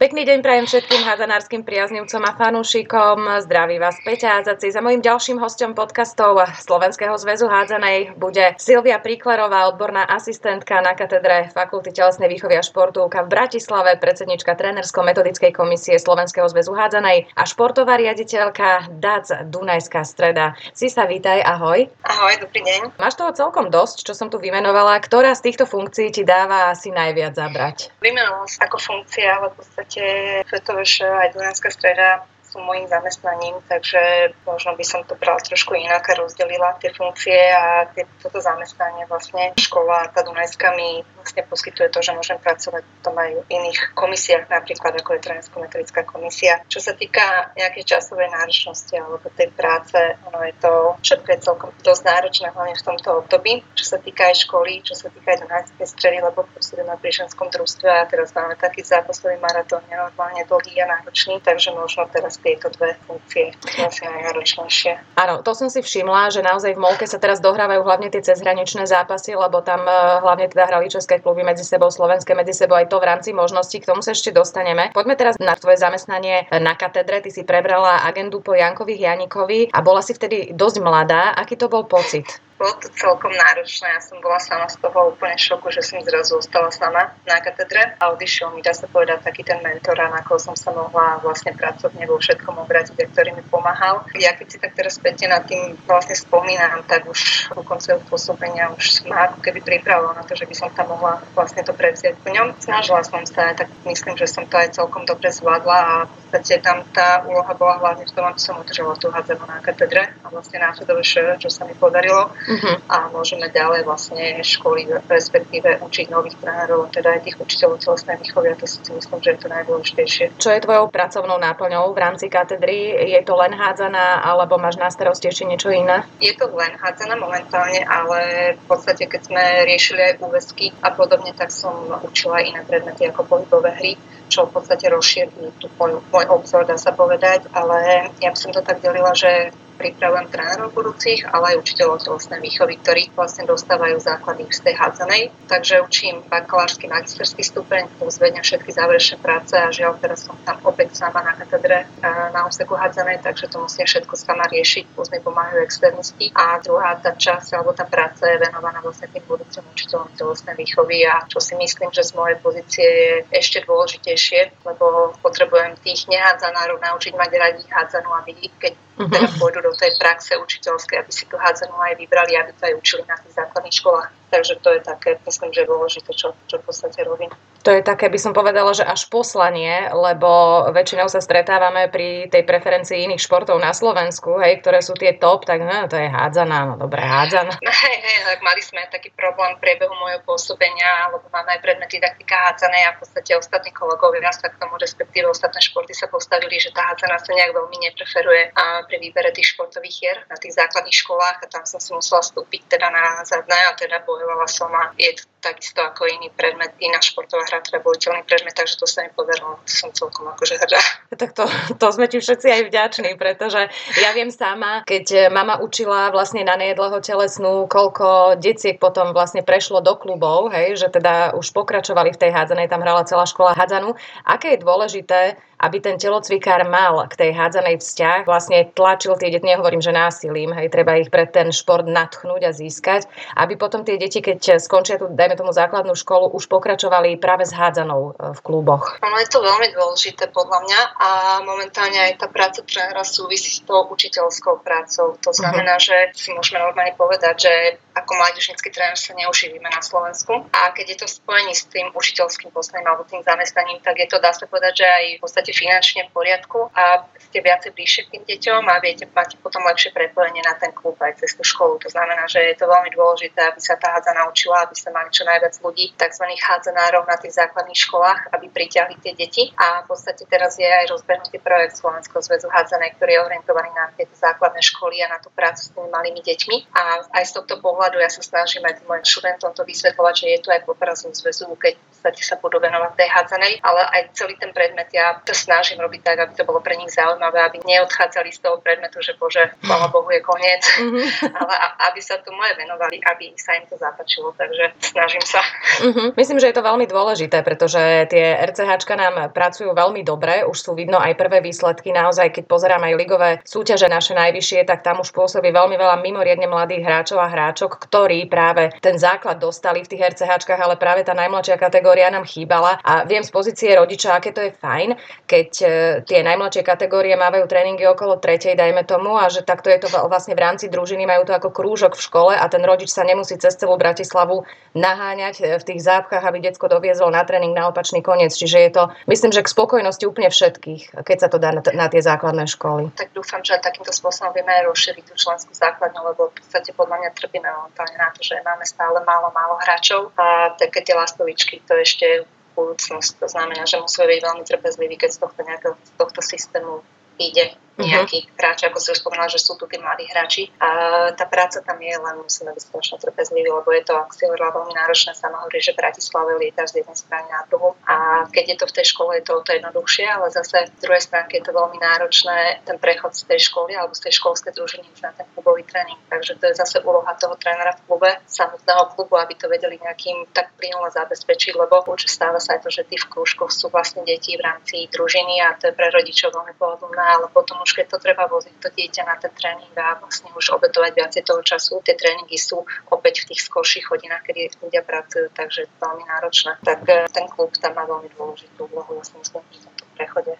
Pekný deň prajem všetkým hádzanárskym priaznivcom a fanúšikom. Zdraví vás Peťa Házaci. Za mojím ďalším hostom podcastov Slovenského zväzu hádzanej bude Silvia Príklerová, odborná asistentka na katedre Fakulty telesnej výchovy a športu v Bratislave, predsednička trénersko-metodickej komisie Slovenského zväzu hádzanej a športová riaditeľka DAC Dunajská streda. Sisa, vítaj, ahoj. Ahoj, dobrý deň. Máš toho celkom dosť, čo som tu vymenovala. Ktorá z týchto funkcií ti dáva asi najviac zabrať? Vymenovala sa ako funkcia, ale v podstate til Født over sjø, Eidoen ønsker større sú mojim zamestnaním, takže možno by som to brala trošku inak a rozdelila tie funkcie a tie, toto zamestnanie vlastne škola tá Dunajská mi vlastne poskytuje to, že môžem pracovať potom aj v iných komisiách, napríklad ako je Trenersko-metrická komisia. Čo sa týka nejakej časovej náročnosti alebo tej práce, ono je to všetko je celkom dosť náročné, hlavne v tomto období, čo sa týka aj školy, čo sa týka aj Dunajskej stredy, lebo pôsobíme pri ženskom družstve a teraz máme taký zápasový maratón, normálne dlhý a náročný, takže možno teraz tieto dve funkcie asi najnáročnejšie. Áno, to som si všimla, že naozaj v Molke sa teraz dohrávajú hlavne tie cezhraničné zápasy, lebo tam eh, hlavne teda hrali české kluby medzi sebou, slovenské medzi sebou, aj to v rámci možností, k tomu sa ešte dostaneme. Poďme teraz na tvoje zamestnanie na katedre. Ty si prebrala agendu po Jankovi Janikovi a bola si vtedy dosť mladá. Aký to bol pocit? Bolo to celkom náročné. Ja som bola sama z toho úplne šoku, že som zrazu ostala sama na katedre a odišiel mi, dá sa povedať, taký ten mentor, na koho som sa mohla vlastne pracovne vo všetkom obrátiť a ktorý mi pomáhal. Ja keď si tak teraz späť nad tým vlastne spomínam, tak už po koncu pôsobenia už ma ako keby pripravila na to, že by som tam mohla vlastne to prevziať po ňom. Snažila som sa, tak myslím, že som to aj celkom dobre zvládla a v podstate tam tá úloha bola hlavne v tom, aby som udržala tú hádzanú na katedre a vlastne následovne, čo sa mi podarilo uh-huh. a môžeme ďalej vlastne školy, respektíve učiť nových trénerov, teda aj tých učiteľov telesnej výchovy a to si myslím, že je to najdôležitejšie. Čo je tvojou pracovnou náplňou v rámci katedry? Je to len hádzaná alebo máš na starosti ešte niečo iné? Je to len hádzaná momentálne, ale v podstate keď sme riešili aj úvesky a podobne, tak som učila aj iné predmety ako pohybové hry čo v podstate rozšírili tú môj, môj obzor, dá sa povedať, ale ja by som to tak delila, že pripravujem trénerov budúcich, ale aj učiteľov telesnej výchovy, ktorí vlastne dostávajú základy z tej hádzanej. Takže učím bakalársky magisterský stupeň, plus všetky záverečné práce a žiaľ teraz som tam opäť sama na katedre na úseku hádzanej, takže to musím všetko sama riešiť, plus mi pomáhajú externisti. A druhá tá časť alebo tá práca je venovaná vlastne tým budúcim učiteľom telesnej výchovy a čo si myslím, že z mojej pozície je ešte dôležitejšie, lebo potrebujem tých nehádzanárov naučiť mať radi hádzanú, aby keď. Teda pôjdu do tej praxe učiteľskej, aby si tú hádzanú aj vybrali, aby to aj učili na tých základných školách. Takže to je také, myslím, že dôležité, čo, čo v podstate robím. To je také, by som povedala, že až poslanie, lebo väčšinou sa stretávame pri tej preferencii iných športov na Slovensku, hej, ktoré sú tie top, tak no, to je hádzaná, no dobre, hádzaná. Hej, hej, tak mali sme taký problém v priebehu môjho pôsobenia, lebo máme aj predmety didaktika hádzanej a v podstate ostatní kolegovia sa k tomu, respektíve ostatné športy sa postavili, že tá hádzaná sa nejak veľmi nepreferuje a pri výbere tých športových hier na tých základných školách a tam som si musela vstúpiť teda na zadné a teda boj bojovala som a je to takisto ako iný predmet, iná športová hra, teda voliteľný predmet, takže to sa mi podarilo, som celkom akože hrdá. Tak to, to sme ti všetci aj vďační, pretože ja viem sama, keď mama učila vlastne na nejedlého telesnú, koľko deciek potom vlastne prešlo do klubov, hej, že teda už pokračovali v tej hádzanej, tam hrala celá škola hádzanú. Aké je dôležité aby ten telocvikár mal k tej hádzanej vzťah, vlastne tlačil tie deti, nehovorím, že násilím, hej, treba ich pre ten šport natchnúť a získať, aby potom tie deti, keď skončia tú, tomu základnú školu, už pokračovali práve s hádzanou e, v kluboch. Ono je to veľmi dôležité podľa mňa a momentálne aj tá práca trénera súvisí s tou učiteľskou prácou. To znamená, uh-huh. že si môžeme normálne povedať, že ako mládežnický tréner sa neuživíme na Slovensku. A keď je to spojení s tým učiteľským poslaním alebo tým zamestnaním, tak je to, dá sa povedať, že aj v podstate finančne v poriadku a ste viacej bližšie k tým deťom a viete, máte potom lepšie prepojenie na ten klub aj cez tú školu. To znamená, že je to veľmi dôležité, aby sa tá hádza naučila, aby sa mali čo najviac ľudí, tzv. hádzanárov na tých základných školách, aby priťahli tie deti. A v podstate teraz je aj rozbehnutý projekt Slovenského zväzu hádzanej, ktorý je orientovaný na tieto základné školy a na tú prácu s tými malými deťmi. A aj z tohto pohľadu ja sa snažím aj tým mojim študentom to vysvetľovať, že je to aj po zväzu, keď podstate sa budú venovať tej hádzanej, ale aj celý ten predmet ja to snažím robiť tak, aby to bolo pre nich zaujímavé, aby neodchádzali z toho predmetu, že bože, chvála Bohu je koniec, mm-hmm. ale aby sa tomu aj venovali, aby sa im to zapáčilo, takže snažím sa. Mm-hmm. Myslím, že je to veľmi dôležité, pretože tie RCHčka nám pracujú veľmi dobre, už sú vidno aj prvé výsledky, naozaj keď pozerám aj ligové súťaže naše najvyššie, tak tam už pôsobí veľmi veľa mimoriadne mladých hráčov a hráčok, ktorí práve ten základ dostali v tých RCHčkách, ale práve tá najmladšia kategória nám chýbala a viem z pozície rodiča, aké to je fajn, keď e, tie najmladšie kategórie mávajú tréningy okolo tretej, dajme tomu, a že takto je to vlastne v rámci družiny, majú to ako krúžok v škole a ten rodič sa nemusí cez celú Bratislavu naháňať e, v tých zápchách, aby detsko doviezol na tréning na opačný koniec. Čiže je to, myslím, že k spokojnosti úplne všetkých, keď sa to dá na, t- na tie základné školy. Tak dúfam, že takýmto spôsobom vieme aj rozšíriť tú členskú základňu, lebo v podstate podľa mňa trpíme momentálne na to, že máme stále málo, málo hráčov a také tie lastovičky to ešte budúcnosť. To znamená, že musíme byť veľmi trpezliví, keď z tohto, nejakého, z tohto systému ide nejakých uh-huh. ako si už spomínala, že sú tu tí mladí hráči. A tá práca tam je, len musíme byť strašne trpezliví, lebo je to, ak si hovorila, veľmi náročné. Sama hovorí, že Bratislave lieta z jednej strany na druhú. A keď je to v tej škole, je to to jednoduchšie, ale zase z druhej stránky je to veľmi náročné, ten prechod z tej školy alebo z tej školskej družiny na ten klubový tréning. Takže to je zase úloha toho trénera v klube, samotného klubu, aby to vedeli nejakým tak plynulo zabezpečiť, lebo určite stáva sa aj to, že tí v krúžkoch sú vlastne deti v rámci družiny a to je pre rodičov veľmi pohodlné, ale potom už keď to treba voziť to dieťa na ten tréning a vlastne už obetovať viacej toho času. Tie tréningy sú opäť v tých skorších hodinách, kedy ľudia pracujú, takže veľmi náročné. Tak eh, ten klub tam má veľmi dôležitú úlohu, ja si myslím, v tomto prechode.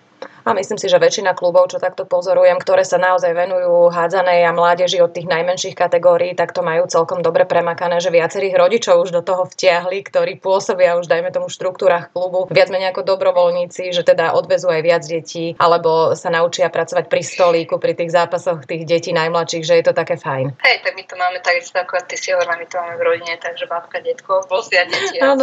A myslím si, že väčšina klubov, čo takto pozorujem, ktoré sa naozaj venujú hádzanej a mládeži od tých najmenších kategórií, tak to majú celkom dobre premakané, že viacerých rodičov už do toho vtiahli, ktorí pôsobia už dajme tomu v štruktúrach klubu, viac menej ako dobrovoľníci, že teda odvezú aj viac detí, alebo sa naučia pracovať pri stolíku, pri tých zápasoch tých detí najmladších, že je to také fajn. Hej, tak my to máme takisto ako ty si hovorila, my to máme v rodine, takže babka, detko, vosia deti a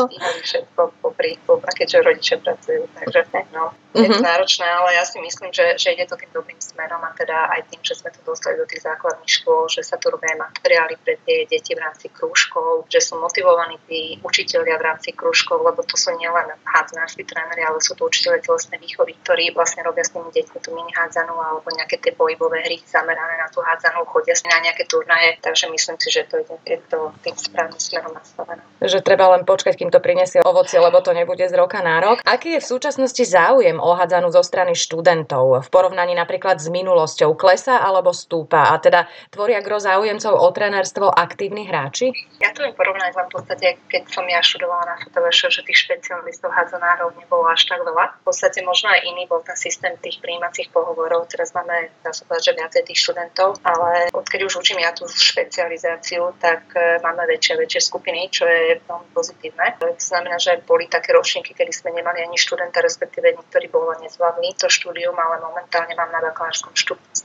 všetko popri, popri, keďže rodičia pracujú. Takže no, je to mm-hmm. náročné, ale ja si myslím, že, že ide to tým dobrým smerom a teda aj tým, že sme to dostali do tých základných škôl, že sa tu robia aj materiály pre tie deti v rámci krúžkov, že sú motivovaní tí učiteľia v rámci krúžkov, lebo to sú nielen hádzanárski tréneri, ale sú to učiteľe telesnej výchovy, ktorí vlastne robia s tými deťmi tú mini hádzanú alebo nejaké tie pohybové hry zamerané na tú hádzanú, chodia na nejaké turnaje, takže myslím si, že to ide, je to tým správnym smerom nastavené. Že treba len počkať, kým to prinesie ovocie, lebo to nebude z roka na rok. Aký je v súčasnosti záujem o hádzanú zo strany študentov v porovnaní napríklad s minulosťou? Klesa alebo stúpa? A teda tvoria gro záujemcov o trénerstvo aktívni hráči? Ja to viem porovnať len v podstate, keď som ja študovala na FTVŠ, že tých špecialistov hádzanárov nebolo až tak veľa. V podstate možno aj iný bol ten systém tých príjímacích pohovorov. Teraz máme, dá sa povedať, že viacej tých študentov, ale odkedy už učím ja tú špecializáciu, tak e, máme väčšie a väčšie skupiny, čo je veľmi pozitívne. To znamená, že boli také ročníky, kedy sme nemali ani študenta, respektíve niektorí boli nezvládli to štúdium, ale momentálne mám na bakalárskom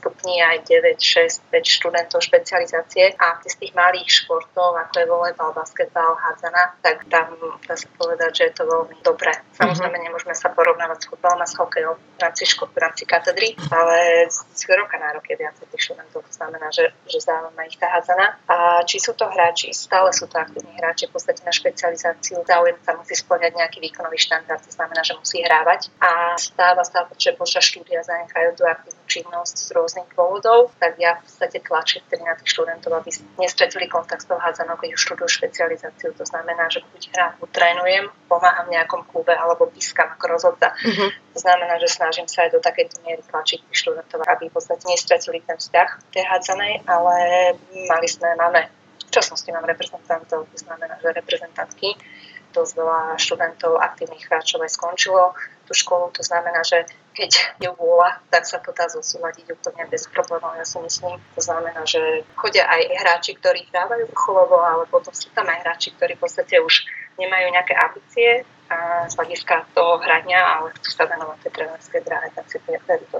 stupni aj 9, 6, 5 študentov špecializácie a z tých malých športov, ako je volejbal, basketbal, hádzana, tak tam dá sa povedať, že je to veľmi dobré. Samozrejme, mm-hmm. nemôžeme sa porovnávať s futbalom a s hokejom v rámci, ško- v rámci katedry, ale z roka na rok je viac tých študentov, to znamená, že, že zaujíma ich tá hádzana. A či sú to hráči, stále sú to aktívni hráči, v podstate na špecializáciu záujem sa musí splňať nejaký výkonový štandard, to znamená, že musí hrávať. A stáva sa, že počas štúdia zanechajú tú aktívnu činnosť z rôznych dôvodov, tak ja v podstate tlačím vtedy na tých študentov, aby nestretili kontakt s tou hádzanou, keď už študujú špecializáciu. To znamená, že buď hrám, trénujem, pomáham v nejakom klube alebo pískam ako rozhodca. Mm-hmm. To znamená, že snažím sa aj do takejto miery tlačiť tých študentov, aby v podstate nestretili ten vzťah tej hádzanej, ale mali sme, máme v časnosti mám reprezentantov, to znamená, že reprezentantky dosť veľa študentov, aktívnych hráčov aj skončilo tú školu. To znamená, že keď je vôľa, tak sa to dá zosúľadiť úplne bez problémov, ja si myslím. To znamená, že chodia aj hráči, ktorí hrávajú vrcholovo, ale potom sú tam aj hráči, ktorí v podstate už nemajú nejaké ambície, z hľadiska toho hrania, ale chcú sa venovať tej trénerskej dráhe, tak si vedú to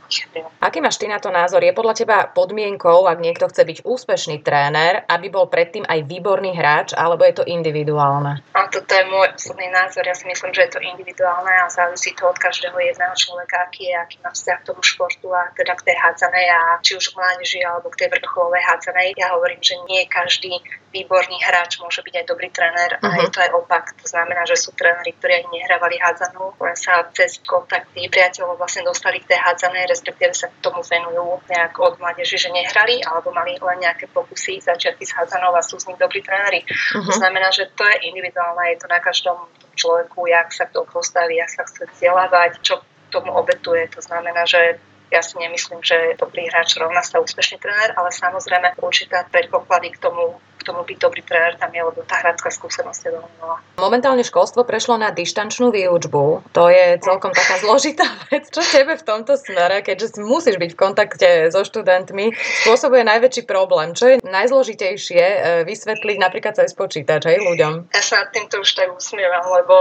Aký máš ty na to názor? Je podľa teba podmienkou, ak niekto chce byť úspešný tréner, aby bol predtým aj výborný hráč, alebo je to individuálne? A toto je môj osobný názor. Ja si myslím, že je to individuálne a závisí to od každého jedného človeka, aký je, aký má vzťah k tomu športu a teda k tej hádzanej a či už k mládeži alebo k tej vrcholovej hádzanej. Ja hovorím, že nie každý výborný hráč môže byť aj dobrý tréner uh-huh. a je mhm. to aj opak. To znamená, že sú tréneri, ktorí ktorí ani nehrávali hádzanú, len sa cez kontakty priateľov vlastne dostali k tej hádzanej, respektíve sa k tomu venujú nejak od mládeži, že nehrali alebo mali len nejaké pokusy začiatky s hádzanou a sú z nich dobrí tréneri. Uh-huh. To znamená, že to je individuálne, je to na každom človeku, jak sa to postaví, jak sa chce vzdelávať, čo tomu obetuje. To znamená, že ja si nemyslím, že dobrý hráč rovná sa úspešný tréner, ale samozrejme určitá predpoklady k tomu, k tomu byť dobrý tréner tam je, lebo tá hráčska skúsenosť je veľmi. Momentálne školstvo prešlo na dištančnú výučbu. To je celkom taká zložitá vec. Čo tebe v tomto smere, keďže musíš byť v kontakte so študentmi, spôsobuje najväčší problém? Čo je najzložitejšie e, vysvetliť napríklad cez počítač aj ľuďom? Ja sa nad týmto už tak usmievam, lebo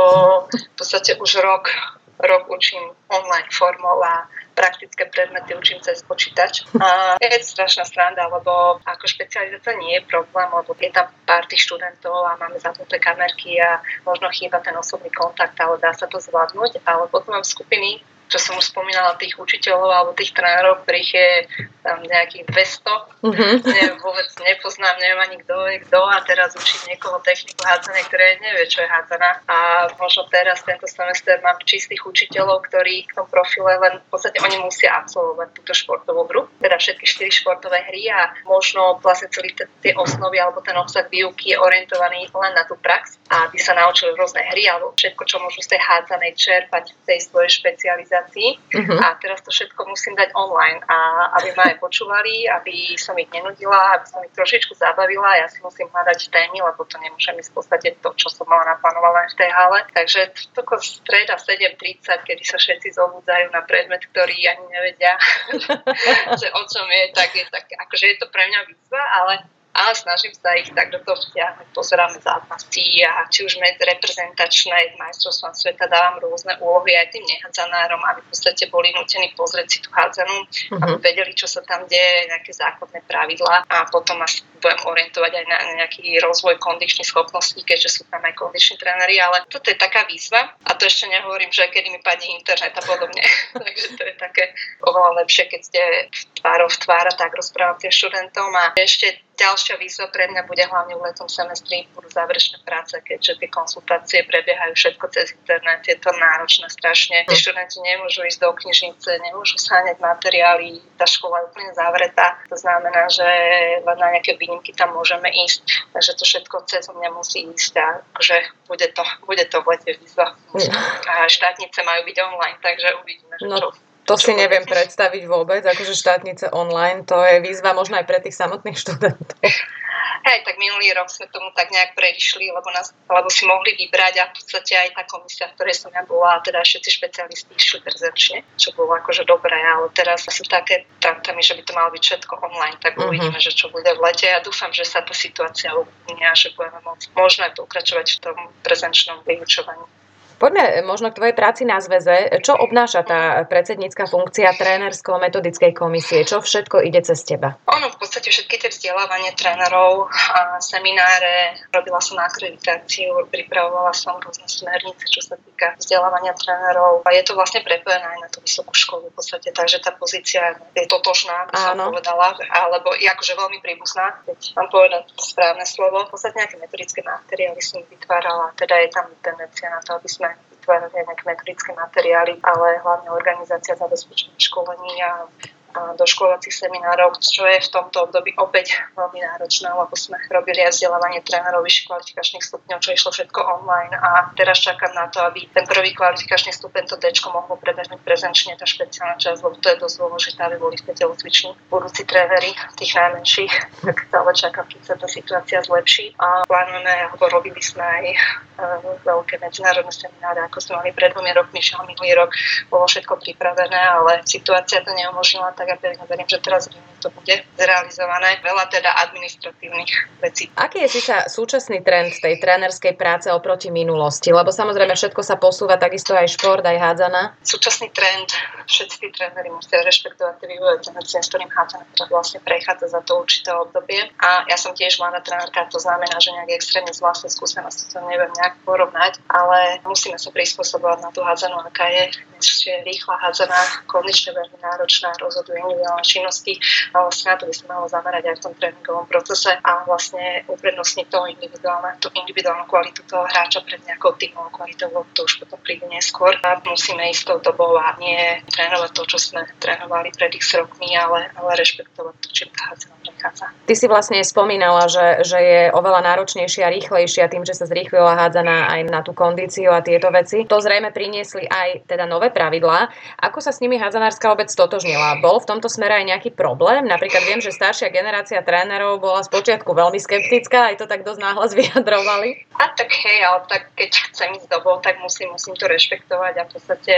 v podstate už rok rok učím online formou a praktické predmety učím cez počítač. A je strašná sranda, lebo ako špecializácia nie je problém, lebo je tam pár tých študentov a máme zapnuté kamerky a možno chýba ten osobný kontakt, ale dá sa to zvládnuť. Ale potom mám skupiny, čo som už spomínala, tých učiteľov alebo tých trénerov, ktorých je tam nejakých 200. Mm-hmm. Ne, vôbec nepoznám, neviem ani kto je kto a teraz učiť niekoho techniku hádzania, ktoré nevie, čo je hádzaná. A možno teraz, tento semester mám čistých učiteľov, ktorí v tom profile len v podstate oni musia absolvovať túto športovú hru, teda všetky štyri športové hry a možno vlastne celý tie osnovy alebo ten obsah výuky je orientovaný len na tú prax a aby sa naučili rôzne hry alebo všetko, čo môžu z tej hádzanej čerpať v tej svojej špecializácii organizácií uh-huh. a teraz to všetko musím dať online a aby ma aj počúvali, aby som ich nenudila, aby som ich trošičku zabavila. Ja si musím hľadať témy, lebo to nemôžem ísť v podstate to, čo som mala naplánované v tej hale. Takže toko streda 7.30, kedy sa všetci zobudzajú na predmet, ktorý ani nevedia, že o čom je, tak je tak, akože je to pre mňa výzva, ale a snažím sa ich tak do toho vtiahnuť. Pozeráme zápasy a či už med reprezentačné majstrovstvám sveta dávam rôzne úlohy aj tým nehadzanárom, aby v podstate boli nutení pozrieť si tú hádzanú, uh-huh. aby vedeli, čo sa tam deje, nejaké základné pravidlá a potom asi budem orientovať aj na nejaký rozvoj kondičných schopností, keďže sú tam aj kondiční tréneri, ale toto je taká výzva a to ešte nehovorím, že kedy mi padne internet a podobne. Takže to je také oveľa lepšie, keď ste tvárov v tvára, tak rozprávam tým študentom a ešte Ďalšia výzva pre mňa bude hlavne v letom semestri budú záverečné práce, keďže tie konsultácie prebiehajú všetko cez internet, je to náročné strašne. Tí študenti nemôžu ísť do knižnice, nemôžu sáňať materiály, tá škola je úplne zavretá. To znamená, že na nejaké výnimky tam môžeme ísť, takže to všetko cez mňa musí ísť a že bude to, bude to v lete výzva. A štátnice majú byť online, takže uvidíme, no. čo to si neviem predstaviť vôbec, akože štátnice online, to je výzva možno aj pre tých samotných študentov. Hej, tak minulý rok sme tomu tak nejak predišli, lebo, nás, lebo si mohli vybrať a v podstate aj tá komisia, v ktorej som ja bola, a teda všetci špecialisti išli prezenčne, čo bolo akože dobré, ale teraz sú také tantami, že by to malo byť všetko online, tak uh-huh. uvidíme, že čo bude v lete. Ja dúfam, že sa tá situácia uvoľní a že budeme môcť možno aj pokračovať v tom prezenčnom vyučovaní. Poďme možno k tvojej práci na zväze. Čo obnáša tá predsednícka funkcia trénersko-metodickej komisie? Čo všetko ide cez teba? Ono v podstate všetky tie vzdelávanie trénerov, a semináre, robila som akreditáciu, pripravovala som rôzne smernice, čo sa týka vzdelávania trénerov. A je to vlastne prepojené aj na tú vysokú školu v podstate, takže tá pozícia je totožná, by som povedala, alebo je akože veľmi príbuzná, keď mám povedať správne slovo. V podstate nejaké metodické materiály som vytvárala, teda je tam tendencia na to, aby sme vytvárať aj nejaké metodické materiály, ale hlavne organizácia zabezpečenia školení a doškolovacích seminárov, čo je v tomto období opäť veľmi náročné, lebo sme robili aj vzdelávanie trénerov vyšších kvalifikačných stupňov, čo išlo všetko online a teraz čakám na to, aby ten prvý kvalifikačný stupeň to D mohlo prebehnúť prezenčne, tá špeciálna časť, lebo to je dosť dôležité, aby boli v telocviční budúci tréneri tých najmenších, tak stále čakám, keď sa tá situácia zlepší a plánujeme, alebo robili sme aj e, veľké medzinárodné semináre, ako sme mali pred dvomi rokmi, minulý rok bolo všetko pripravené, ale situácia to neumožnila, tak ja pevne verím, že teraz to bude zrealizované. Veľa teda administratívnych vecí. Aký je sa súčasný trend tej trénerskej práce oproti minulosti? Lebo samozrejme všetko sa posúva, takisto aj šport, aj hádzana. Súčasný trend, všetci tí tréneri musia rešpektovať tie vývoje tendencie, s ktorým hádzana vlastne prechádza za to určité obdobie. A ja som tiež mladá trénerka, to znamená, že nejak extrémne z vlastnej skúsenosti to neviem nejak porovnať, ale musíme sa prispôsobovať na tú hádzanú, aká je. Ešte rýchla hádzaná, kondične veľmi náročná, rozhoduje individuálne činnosti a vlastne na to by sa malo zamerať aj v tom tréningovom procese a vlastne uprednostniť to individuálne, tú individuálnu kvalitu toho hráča pred nejakou týmovou kvalitou, to už potom príde neskôr. A musíme ísť tou dobou a nie trénovať to, čo sme trénovali pred x rokmi, ale, ale rešpektovať to, čím tá hádzaná prechádza. Ty si vlastne spomínala, že, že je oveľa náročnejšia a rýchlejšia tým, že sa zrýchlila hádzaná aj na tú kondíciu a tieto veci. To zrejme priniesli aj teda nové pravidlá. Ako sa s nimi hádzanárska obec stotožnila? Bol v tomto smere aj nejaký problém? Napríklad viem, že staršia generácia trénerov bola spočiatku veľmi skeptická, aj to tak dosť náhlas vyjadrovali. A tak hej, ale tak keď chcem ísť dobou, tak musím, musím to rešpektovať a v podstate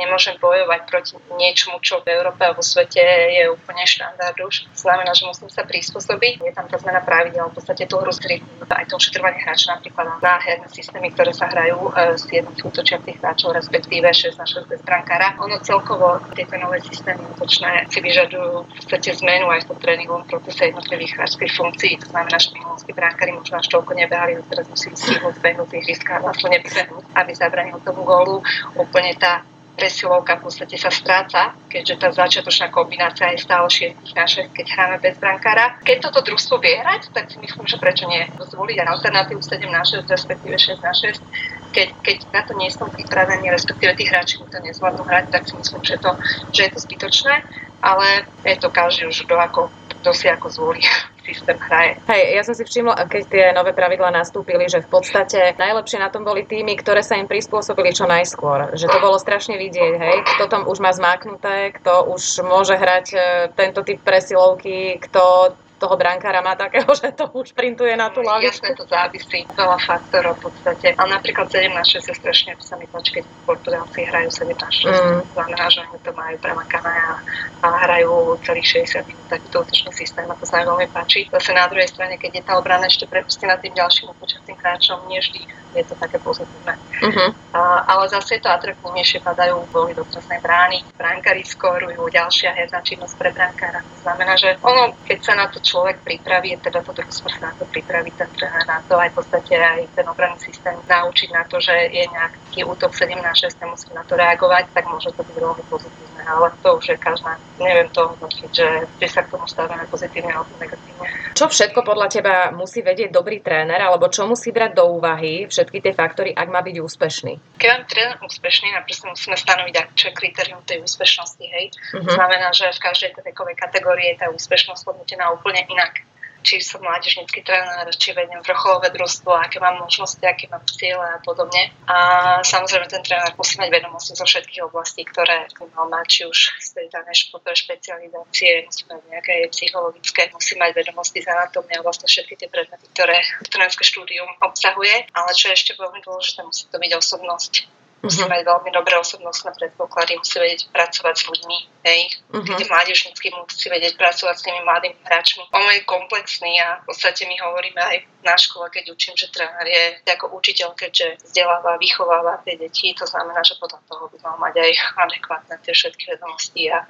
nemôžem bojovať proti niečomu, čo v Európe a vo svete je úplne štandard už. Znamená, že musím sa prispôsobiť. Je tam tá zmena pravidel, v podstate tú hru zrýchliť aj to ošetrovanie hráča napríklad na herné systémy, ktoré sa hrajú s e, jedným útočiacich hráčov, respektíve 6 na 6 bez brankára. Ono celkovo tieto nové systémy útočné si vyžadujú v podstate zmenu aj v tom tréningovom procese jednotlivých hráčských funkcií. To znamená, minulosti brankári možno až toľko nebehali, teraz musí stihnúť behnúť ihriska a vlastne nebehnúť, aby zabranil tomu gólu. Úplne tá presilovka v podstate sa stráca, keďže tá začiatočná kombinácia je stále 6 na 6, keď hráme bez brankára. Keď toto družstvo vie hrať, tak si myslím, že prečo nie zvoliť alternatívu 7 na 6, respektíve 6 na 6. Keď, keď na to nie som pripravení, respektíve tí hráči to nezvládnu hrať, tak si myslím, že, to, že je to zbytočné, ale je to každý už do ako, kto ako zvolí systém hraje. Hej, ja som si všimla, keď tie nové pravidlá nastúpili, že v podstate najlepšie na tom boli týmy, ktoré sa im prispôsobili čo najskôr. Že to bolo strašne vidieť, hej, kto tam už má zmáknuté, kto už môže hrať e, tento typ presilovky, kto toho brankára má takého, že to už printuje na tú lavičku. Jasné, to závisí veľa faktorov v podstate. Ale napríklad 7 na 6 je strašne, sa mi páči, keď Portugálci hrajú 7 na 6. Mm. Znamená, že oni to majú premakané a, a hrajú celých 60 minút taký útočný systém a to sa mi veľmi páči. Zase na druhej strane, keď je tá obrana ešte prepustená tým ďalším počasným hráčom, nie vždy je to také pozitívne. Uh-huh. A, ale zase je to atraktívnejšie, padajú boli do trestnej brány, bránkári skorujú, ďalšia herná činnosť pre brankára. To znamená, že ono, keď sa na to človek pripraví, teda to družstvo sa na to pripraví, tréner na to aj v podstate aj ten obranný systém naučiť na to, že je nejaký útok 7 na 6 a musí na to reagovať, tak môže to byť veľmi pozitívne. Ale to už je každá, neviem to hodnotiť, že či sa k tomu stavíme pozitívne alebo negatívne. Čo všetko podľa teba musí vedieť dobrý tréner, alebo čo musí brať do úvahy všetky tie faktory, ak má byť úspešný? Keď mám tréner úspešný, napríklad musíme stanoviť, čo je kritérium tej úspešnosti. Hej? Uh-huh. Znamená, že v každej tej vekovej kategórii je tá úspešnosť hodnotená úplne inak či som mládežnícky tréner, či vediem vrcholové družstvo, aké mám možnosti, aké mám cieľe a podobne. A samozrejme ten tréner musí mať vedomosti zo všetkých oblastí, ktoré mal mať, či už z tej danej športovej špecializácie, musí mať nejaké psychologické, musí mať vedomosti z anatómie a vlastne všetky tie predmety, ktoré trénerské štúdium obsahuje. Ale čo je ešte veľmi dôležité, musí to byť osobnosť musí mať veľmi dobré osobnostné predpoklady, musí vedieť pracovať s ľuďmi, hej. Uh-huh. Keď mládežnícky musí vedieť pracovať s tými mladými hráčmi. On je komplexný a v podstate my hovoríme aj na škole, keď učím, že tréner je ako učiteľ, keďže vzdeláva, vychováva tie deti, to znamená, že podľa toho by mal mať aj adekvátne tie všetky vedomosti a,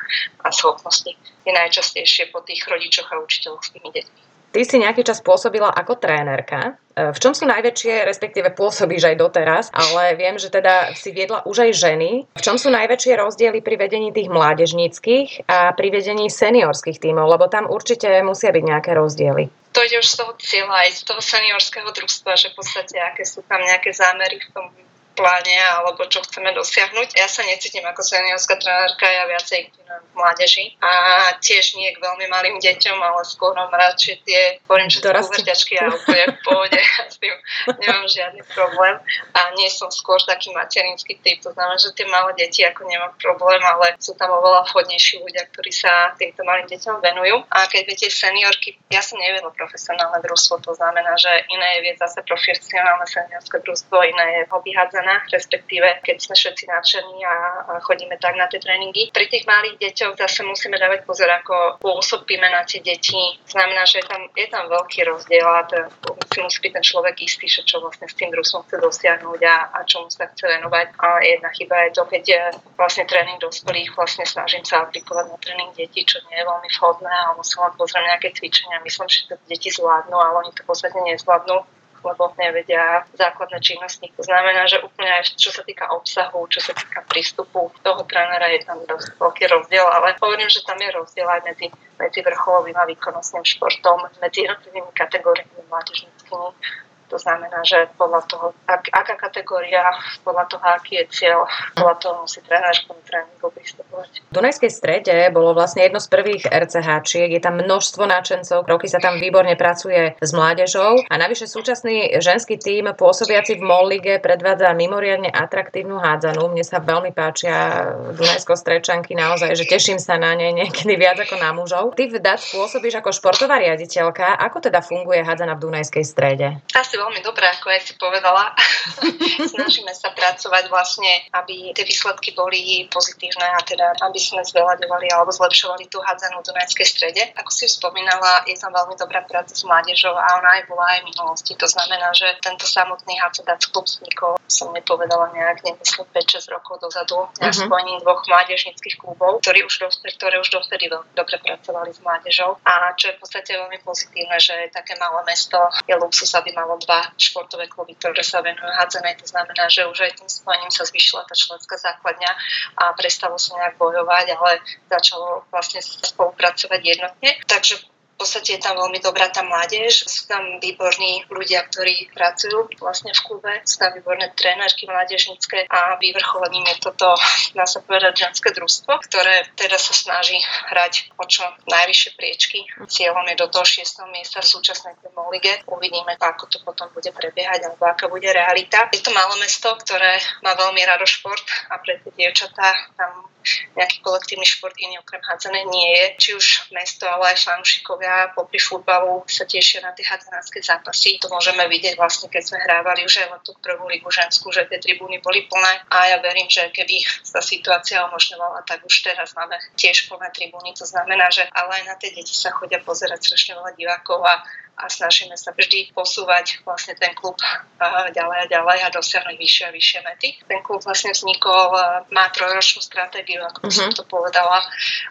a schopnosti. Je najčastejšie po tých rodičoch a učiteľoch s tými deťmi. Ty si nejaký čas pôsobila ako trénerka. E, v čom sú najväčšie, respektíve pôsobíš aj doteraz, ale viem, že teda si viedla už aj ženy. V čom sú najväčšie rozdiely pri vedení tých mládežníckých a pri vedení seniorských tímov, lebo tam určite musia byť nejaké rozdiely to ide už z toho cieľa, aj z toho seniorského družstva, že v podstate aké sú tam nejaké zámery v tom pláne alebo čo chceme dosiahnuť. Ja sa necítim ako seniorská trenérka, ja viacej v mládeži a tiež nie k veľmi malým deťom, ale skôr mám radšej tie, hovorím, že sú uvrťačky a úplne v pohode, s tým nemám žiadny problém a nie som skôr taký materinský typ, to znamená, že tie malé deti ako nemám problém, ale sú tam oveľa vhodnejší ľudia, ktorí sa týmto malým deťom venujú. A keď viete seniorky, ja som nevedla profesionálne družstvo, to znamená, že iné je zase profesionálne seniorské družstvo, iné je obyhadzať zelená, respektíve keď sme všetci nadšení a chodíme tak na tie tréningy. Pri tých malých deťoch zase musíme dávať pozor, ako pôsobíme na tie deti. Znamená, že je tam, je tam veľký rozdiel a to, si musí byť ten človek istý, že čo vlastne s tým družstvom chce dosiahnuť a, a čomu sa chce venovať. A jedna chyba je to, keď je vlastne tréning dospelých, vlastne snažím sa aplikovať na tréning detí, čo nie je veľmi vhodné, alebo sa len pozriem nejaké cvičenia. Myslím, že to deti zvládnu, ale oni to v podstate nezvládnu lebo nevedia základné činnosti. To znamená, že úplne aj čo sa týka obsahu, čo sa týka prístupu toho trénera je tam dosť veľký rozdiel, ale hovorím, že tam je rozdiel aj medzi, medzi vrcholovým a výkonnostným športom, medzi jednotlivými kategóriami mládežnickými to znamená, že podľa toho, ak, aká kategória, podľa toho, aký je cieľ, podľa toho musí tréner k tomu tréningu pristupovať. V Dunajskej strede bolo vlastne jedno z prvých RCH-čiek, je tam množstvo náčencov, roky sa tam výborne pracuje s mládežou a navyše súčasný ženský tím pôsobiaci v MOL lige predvádza mimoriadne atraktívnu hádzanú. Mne sa veľmi páčia Dunajsko strečanky naozaj, že teším sa na ne niekedy viac ako na mužov. Ty v DAC pôsobíš ako športová riaditeľka. Ako teda funguje hádzana v Dunajskej strede? Asi veľmi dobré, ako aj si povedala. Snažíme sa pracovať vlastne, aby tie výsledky boli pozitívne a teda, aby sme zveľadovali alebo zlepšovali tú hádzanú v Dunajskej strede. Ako si spomínala, je tam veľmi dobrá práca s mládežou a ona aj bola aj v minulosti. To znamená, že tento samotný HCDAC klub vznikol, som nepovedala nejak, nemyslím, 5-6 rokov dozadu, uh-huh. spojením dvoch mládežnických klubov, ktorí už dovtedy, ktoré už dovtedy veľmi dobre pracovali s mládežou. A čo je v podstate veľmi pozitívne, že také malé mesto je luxus, aby malo dva dva športové kluby, ktoré sa venujú hádzanej. To znamená, že už aj tým spojením sa zvyšila tá členská základňa a prestalo sa nejak bojovať, ale začalo vlastne spolupracovať jednotne. Takže podstate je tam veľmi dobrá tá mládež, sú tam výborní ľudia, ktorí pracujú vlastne v klube, sú tam výborné trénerky mládežnické a vyvrcholením je toto, dá sa povedať, ženské družstvo, ktoré teda sa snaží hrať o čo najvyššie priečky. Cieľom je do toho 6. miesta v súčasnej lige. Uvidíme, ako to potom bude prebiehať alebo aká bude realita. Je to malé mesto, ktoré má veľmi rado šport a pre tie dievčatá tam nejaký kolektívny šport iný okrem hádzané nie je. Či už mesto, ale aj fanúšikovia popri futbalu sa tešia na tie hádzanárske zápasy. To môžeme vidieť vlastne, keď sme hrávali už aj tú prvú ligu ženskú, že tie tribúny boli plné a ja verím, že keby sa situácia umožňovala, tak už teraz máme tiež plné tribúny. To znamená, že ale aj na tie deti sa chodia pozerať strašne veľa divákov a a snažíme sa vždy posúvať vlastne ten klub ďalej a ďalej a dosiahnuť vyššie a vyššie mety. Ten klub vlastne vznikol, má trojročnú stratégiu, ako uh-huh. som to povedala,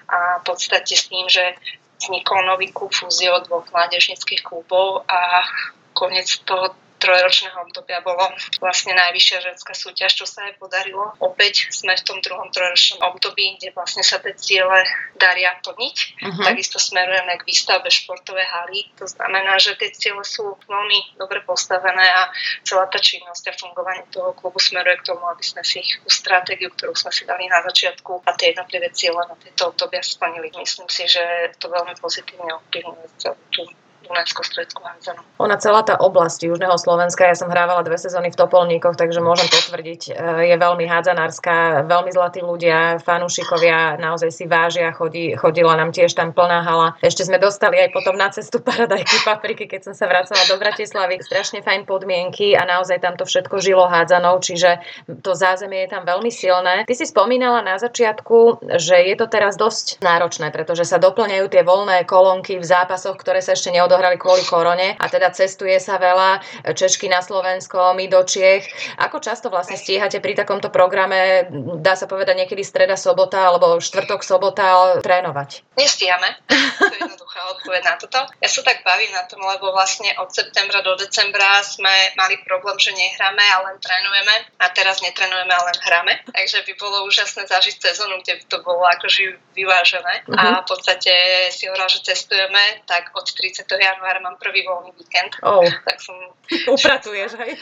a v podstate s tým, že vznikol nový klub fúziou dvoch mládežnických klubov a koniec toho trojročného obdobia bolo vlastne najvyššia ženská súťaž, čo sa aj podarilo. Opäť sme v tom druhom trojročnom období, kde vlastne sa tie ciele daria plniť. Uh-huh. Takisto smerujeme k výstavbe športovej haly. To znamená, že tie ciele sú veľmi dobre postavené a celá tá činnosť a fungovanie toho klubu smeruje k tomu, aby sme si tú stratégiu, ktorú sme si dali na začiatku a tie jednotlivé ciele na tieto obdobia splnili. Myslím si, že to veľmi pozitívne ovplyvňuje celú tú Dunajsko-Stredskú Hanzanu. Ona celá tá oblasť Južného Slovenska, ja som hrávala dve sezóny v Topolníkoch, takže môžem potvrdiť, e, je veľmi hádzanárska, veľmi zlatí ľudia, fanúšikovia naozaj si vážia, chodí, chodila nám tiež tam plná hala. Ešte sme dostali aj potom na cestu paradajky, papriky, keď som sa vracala do Bratislavy. Strašne fajn podmienky a naozaj tam to všetko žilo hádzanou, čiže to zázemie je tam veľmi silné. Ty si spomínala na začiatku, že je to teraz dosť náročné, pretože sa doplňajú tie voľné kolónky v zápasoch, ktoré sa ešte neod odohrali kvôli korone a teda cestuje sa veľa, Češky na Slovensko, my do Čiech. Ako často vlastne stíhate pri takomto programe, dá sa povedať niekedy streda, sobota alebo štvrtok, sobota trénovať? Nestíhame. To je jednoduchá odpoveď na toto. Ja sa tak bavím na tom, lebo vlastne od septembra do decembra sme mali problém, že nehráme a len trénujeme a teraz netrenujeme a len hráme. Takže by bolo úžasné zažiť sezónu, kde by to bolo akože vyvážené. A mhm. v podstate si hovorila, že cestujeme, tak od 30 januára mám prvý voľný víkend. Oh. Tak som... Upratuješ, hej?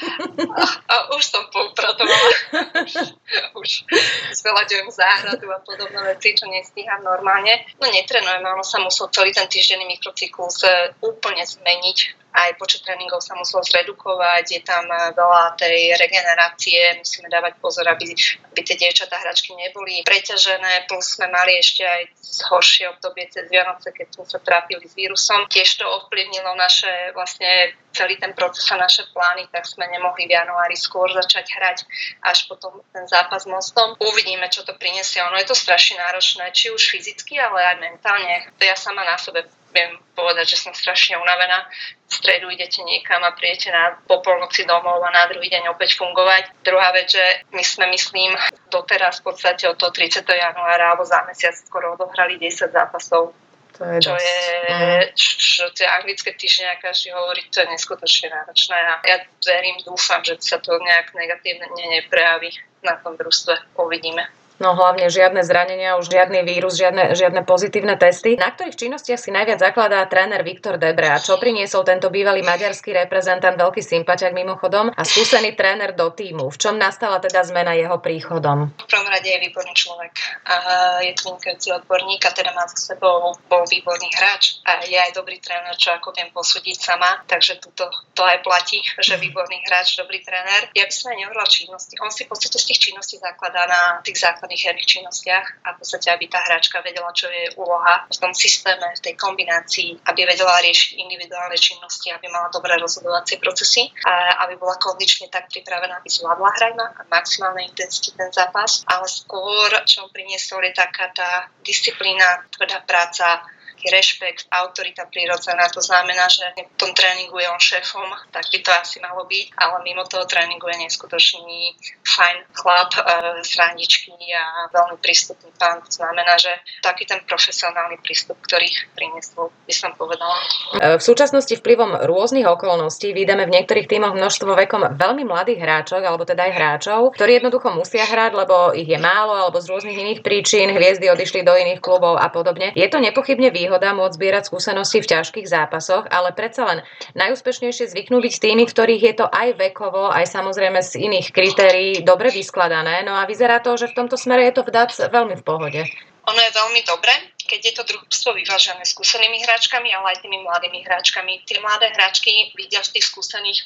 A, a už som poupratovala. už, už záhradu a podobné veci, čo nestíham normálne. No netrenujem, ono sa musel celý ten týždenný mikrocyklus e, úplne zmeniť aj počet tréningov sa musel zredukovať, je tam e, veľa tej regenerácie, musíme dávať pozor, aby, aby tie dievčatá hračky neboli preťažené, plus sme mali ešte aj horšie obdobie cez Vianoce, keď sme sa trápili s vírusom. Tiež to ovplyvnilo naše vlastne celý ten proces a naše plány, tak sme nemohli v januári skôr začať hrať až potom ten zápas mostom. Uvidíme, čo to prinesie. Ono je to strašne náročné, či už fyzicky, ale aj mentálne. To ja sama na sebe viem povedať, že som strašne unavená. V stredu idete niekam a prijete na popolnoci domov a na druhý deň opäť fungovať. Druhá vec, že my sme, myslím, doteraz v podstate od toho 30. januára alebo za mesiac skoro odohrali 10 zápasov To je čo, je, mm. čo tie anglické týždne, každý hovorí, to je neskutočne náročné a ja verím, dúfam, že sa to nejak negatívne neprejaví na tom družstve. Uvidíme. No hlavne žiadne zranenia, už žiadny vírus, žiadne, žiadne pozitívne testy. Na ktorých činnostiach si najviac zakladá tréner Viktor Debre a čo priniesol tento bývalý maďarský reprezentant, veľký sympatiak mimochodom a skúsený tréner do týmu? V čom nastala teda zmena jeho príchodom? V prvom rade je výborný človek. A je to vynikajúci odborník a teda má s sebou bol výborný hráč a je aj dobrý tréner, čo ako viem posúdiť sama. Takže tuto, to aj platí, že výborný hráč, dobrý tréner. Ja by som aj činnosti. On si v podstate z tých činností zakladá na tých základných základných herných činnostiach a v podstate, aby tá hráčka vedela, čo je úloha v tom systéme, v tej kombinácii, aby vedela riešiť individuálne činnosti, aby mala dobré rozhodovacie procesy a aby bola kondične tak pripravená, aby zvládla hrať na maximálnej intenzite ten zápas, ale skôr, čo priniesol, je taká tá disciplína, tvrdá práca, taký rešpekt, autorita prirodzená. To znamená, že v tom tréningu je on šéfom, tak by to asi malo byť, ale mimo toho tréningu je neskutočný fajn chlap, e, a veľmi prístupný pán. To znamená, že taký ten profesionálny prístup, ktorý priniesol, by som povedala. E, v súčasnosti vplyvom rôznych okolností vydáme v niektorých týmoch množstvo vekom veľmi mladých hráčov, alebo teda aj hráčov, ktorí jednoducho musia hrať, lebo ich je málo, alebo z rôznych iných príčin, hviezdy odišli do iných klubov a podobne. Je to nepochybne výhodné výhoda môcť zbierať skúsenosti v ťažkých zápasoch, ale predsa len najúspešnejšie zvyknú byť tými, ktorých je to aj vekovo, aj samozrejme z iných kritérií dobre vyskladané. No a vyzerá to, že v tomto smere je to v DAC veľmi v pohode. Ono je veľmi dobre, keď je to družstvo vyvážené skúsenými hráčkami, ale aj tými mladými hráčkami. Tie mladé hráčky vidia v tých skúsených e,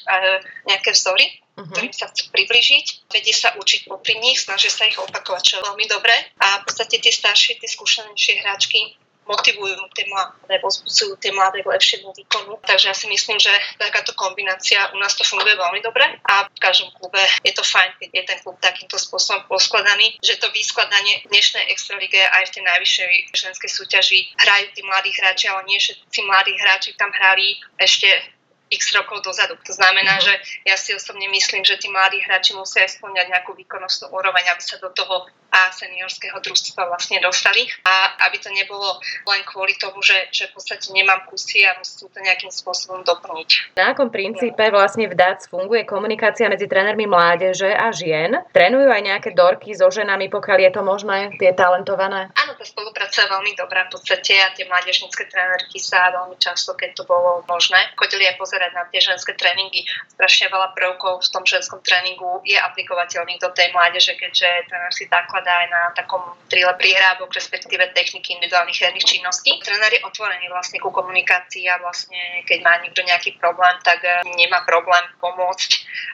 nejaké vzory, uh-huh. ktorým sa chcú približiť, vedie sa učiť popri nich, snažia sa ich opakovať, čo je veľmi dobre. A v podstate tie staršie, tie skúsenejšie hráčky motivujú tie mladé, pozbudzujú tie mladé k lepšiemu výkonu. Takže ja si myslím, že takáto kombinácia u nás to funguje veľmi dobre a v každom klube je to fajn, keď je ten klub takýmto spôsobom poskladaný, že to vyskladanie dnešnej extralíge aj v tej najvyššej ženskej súťaži hrajú tí mladí hráči, ale nie všetci mladí hráči tam hrali ešte x rokov dozadu. To znamená, mm-hmm. že ja si osobne myslím, že tí mladí hráči musia splňať nejakú výkonnostnú úroveň, aby sa do toho a seniorského družstva vlastne dostali a aby to nebolo len kvôli tomu, že, že v podstate nemám kusy a musím to nejakým spôsobom doplniť. Na akom princípe vlastne v DAC funguje komunikácia medzi trénermi mládeže a žien? Trénujú aj nejaké dorky so ženami, pokiaľ je to možné, tie talentované? Tá spolupráca je veľmi dobrá v podstate a tie mládežnícke trénerky sa veľmi často, keď to bolo možné, chodili aj pozerať na tie ženské tréningy. Strašne veľa prvkov v tom ženskom tréningu je aplikovateľných do tej mládeže, keďže tréner si zakladá aj na takom trile prihrávok, respektíve techniky individuálnych herných činností. Tréner je otvorený vlastne ku komunikácii a vlastne keď má niekto nejaký problém, tak eh, nemá problém pomôcť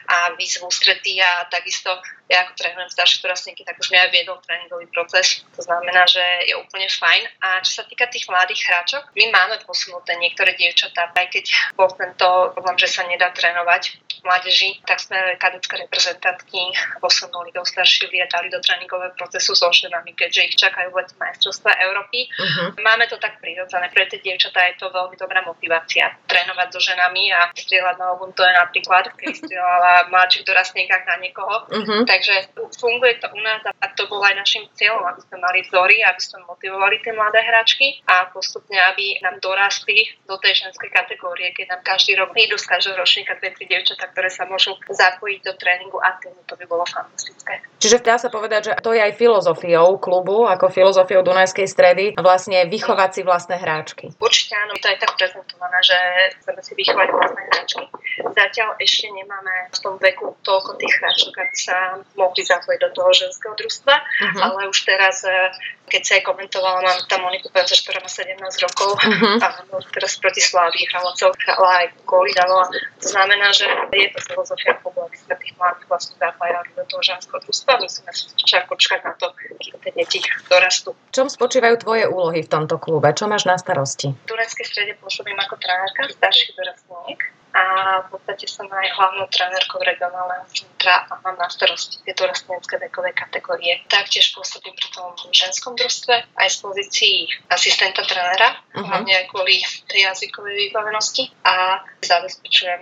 a v ústretí a takisto ja ako trénujem staršie dorastníky, tak už mi aj viedol tréningový proces. To znamená, že je úplne fajn. A čo sa týka tých mladých hráčov, my máme posunuté niektoré dievčatá, aj keď bol tento problém, že sa nedá trénovať mládeži, tak sme kadetské reprezentantky posunuli do starších a dali do tréningového procesu so ženami, keďže ich čakajú letné majstrovstvá Európy. Uh-huh. Máme to tak prirodzené. Pre tie dievčatá je to veľmi dobrá motivácia. Trénovať so ženami a strieľať na obum, to je napríklad, keď strieľala mladších dorastníkach na niekoho. Uh-huh. Takže funguje to u nás a to bolo aj našim cieľom, aby sme mali vzory, aby sme motivovali tie mladé hráčky a postupne, aby nám dorastli do tej ženskej kategórie, keď nám každý rok prídu z každého ročníka dve, tri dievčatá, ktoré sa môžu zapojiť do tréningu a tým to by bolo fantastické. Čiže dá sa povedať, že to je aj filozofiou klubu, ako filozofiou Dunajskej stredy, vlastne vychovať si vlastné hráčky. Určite áno, to je tak prezentované, že chceme si vychovať vlastné hráčky. Zatiaľ ešte nemáme v tom veku toľko tých hráčok, aby sa mohli zapojiť do toho ženského družstva, uh-huh. ale už teraz eh, keď sa aj komentovala, mám tam Moniku Penze, ktorá má 17 rokov uh-huh. a teraz proti Slávii hrala cel, hrala aj góly dala. To znamená, že je to filozofia klubu, aby sme tých mladých vlastne zapájali do toho ženského družstva. Musíme však počkať na to, kým tie deti dorastú. V čom spočívajú tvoje úlohy v tomto klube? Čo máš na starosti? V tureckej strede pôsobím ako trenérka starších dorastník a v podstate som aj hlavnou trénerkou regionálneho centra a mám na starosti tieto rastlinecké vekové kategórie. Taktiež pôsobím pri tom ženskom družstve aj z pozícií asistenta trénera, uh-huh. hlavne aj kvôli tej jazykovej vybavenosti a zabezpečujem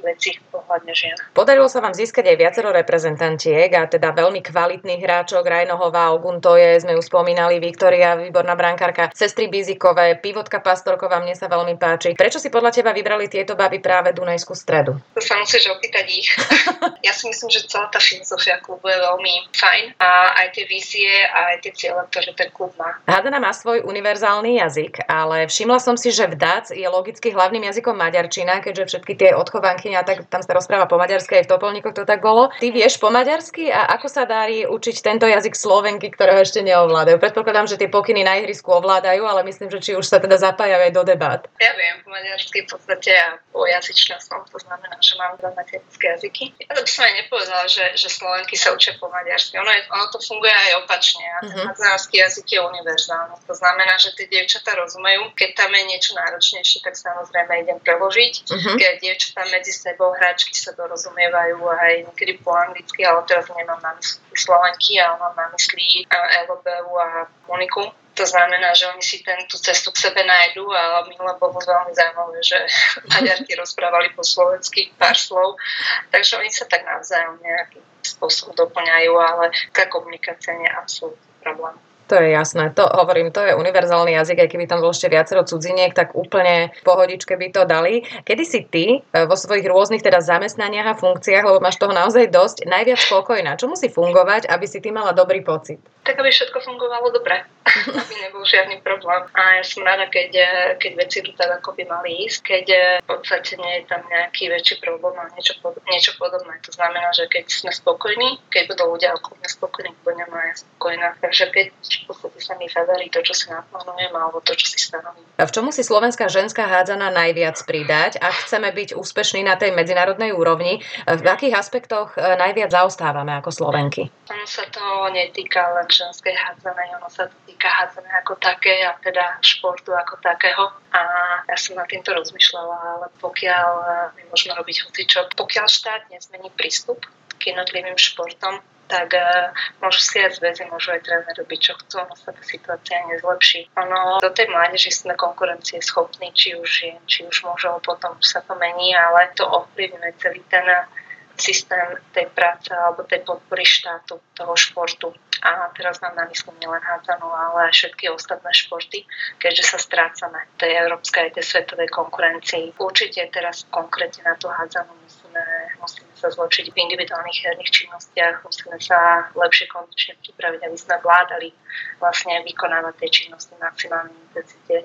veci ohľadne žien. Podarilo sa vám získať aj viacero reprezentantiek a teda veľmi kvalitných hráčok, Rajnohová, Oguntoje, sme ju spomínali, Viktoria, výborná brankárka, sestry Bizikové, Pivotka Pastorková, mne sa veľmi páči. Prečo si podľa teba vybrali tieto baby práve Dunajskú stredu? To sa musíš opýtať ich. ja si myslím, že celá tá filozofia klubu je veľmi fajn a aj tie vízie a aj tie cieľe, ktoré ten klub má. Hadana má svoj univerzálny jazyk, ale všimla som si, že v DAC je logicky hlavným jazykom maďarčina, keďže všetky tie odchovanky a tak tam sa rozpráva po maďarsky, aj v Topolníkoch to tak bolo. Ty vieš po maďarsky a ako sa darí učiť tento jazyk Slovenky, ktorého ešte neovládajú? Predpokladám, že tie pokyny na ihrisku ovládajú, ale myslím, že či už sa teda zapájajú aj do debat. Ja viem po maďarsky v podstate a jazyčná som, to znamená, že mám dva materské jazyky. Ja by som aj nepovedala, že, že Slovenky sa učia po maďarsky. Ono, je, ono to funguje aj opačne a ten uh-huh. jazyk je univerzálny. To znamená, že tie dievčatá rozumejú, keď tam je niečo náročnejšie, tak samozrejme idem preložiť. Uh-huh. Keď dievčatá medzi sebou hráčky sa dorozumievajú aj niekedy po anglicky, ale teraz nemám na mysli Slovenky, ale mám na mysli Elobeu a Moniku. To znamená, že oni si ten, tú cestu k sebe nájdu a milé bolo veľmi zaujímavé, že Maďarky rozprávali po slovensky pár slov, takže oni sa tak navzájom nejakým spôsobom doplňajú, ale tá komunikácia nie je absolútny problém. To je jasné, to hovorím, to je univerzálny jazyk, aj keby tam bolo ešte viacero cudziniek, tak úplne pohodičke by to dali. Kedy si ty e, vo svojich rôznych teda zamestnaniach a funkciách, lebo máš toho naozaj dosť, najviac spokojná? Čo musí fungovať, aby si ty mala dobrý pocit? Tak aby všetko fungovalo dobre, aby nebol žiadny problém. A ja som rada, keď, e, keď veci idú tak, ako by mali ísť, keď e, v podstate nie je tam nejaký väčší problém a niečo, niečo podobné. To znamená, že keď sme spokojní, keď budú ľudia okolo mňa spokojní, budem aj spokojná. Takže keď v podstate sa mi zadarí to, čo si naplánujem alebo to, čo si stanovím. A v čomu si slovenská ženská hádzana najviac pridať? Ak chceme byť úspešní na tej medzinárodnej úrovni, v akých aspektoch e, najviac zaostávame ako Slovenky? Ono sa to netýka len ženskej hádzanej, ono sa to týka hádzanej ako také a teda športu ako takého. A ja som na týmto rozmýšľala, ale pokiaľ my môžeme robiť hocičo, pokiaľ štát nezmení prístup k jednotlivým športom, tak uh, môžu si aj zväzy, môžu aj tréner robiť, čo chcú, ono sa tá situácia nezlepší. Ono, do tej mládeži sme konkurencie schopní, či už je, či už môžu, potom sa to mení, ale to ovplyvňuje celý ten systém tej práce alebo tej podpory štátu, toho športu. A teraz mám na mysli nielen hádzanú, ale aj všetky ostatné športy, keďže sa strácame v tej európskej, tej svetovej konkurencii. Určite teraz konkrétne na tú hádzanú musíme, musíme sa zlepšiť v individuálnych herných činnostiach, musíme sa lepšie kondične pripraviť, aby sme vládali vlastne vykonávať tie činnosti v maximálnej intenzite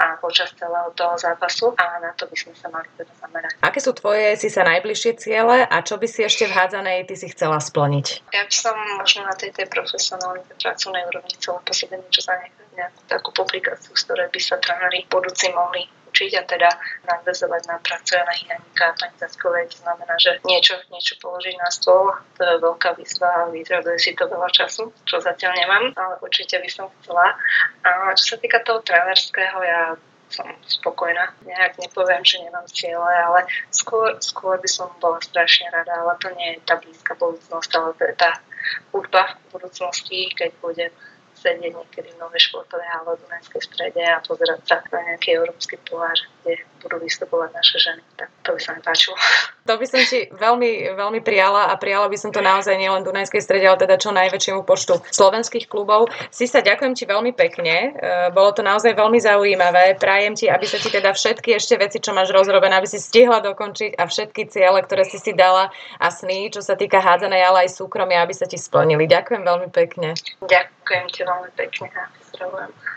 a počas celého toho zápasu a na to by sme sa mali teda zamerať. Aké sú tvoje si sa najbližšie ciele a čo by si ešte v hádzanej ty si chcela splniť? Ja by som možno na tej, tej profesionálnej pracovnej úrovni chcela sebe niečo zanechať, nejakú takú publikáciu, z ktorej by sa tréneri budúci mohli učiť a teda nadvezovať na prácu na Janika a pani Zaskovej. To znamená, že niečo, niečo položiť na stôl, to je veľká výzva a vyžaduje si to veľa času, čo zatiaľ nemám, ale určite by som chcela. A čo sa týka toho trénerského, ja som spokojná. Nejak nepoviem, že nemám cieľe, ale skôr, skôr by som bola strašne rada, ale to nie je tá blízka budúcnosť, ale to je tá hudba v budúcnosti, keď bude sedieť niekedy v nové športové hale v Dunajskej strede a pozerať sa na nejaký európsky pohár, kde budú vystupovať naše ženy. Tak to by sa mi páčilo. To by som ti veľmi, veľmi prijala a prijala by som to naozaj nielen Dunajskej strede, ale teda čo najväčšiemu počtu slovenských klubov. Si sa ďakujem ti veľmi pekne. E, bolo to naozaj veľmi zaujímavé. Prajem ti, aby sa ti teda všetky ešte veci, čo máš rozrobené, aby si stihla dokončiť a všetky ciele, ktoré si si dala a sny, čo sa týka hádzanej, ale aj súkromia, aby sa ti splnili. Ďakujem veľmi pekne. Ďakujem ti veľmi pekne a pozdravujem.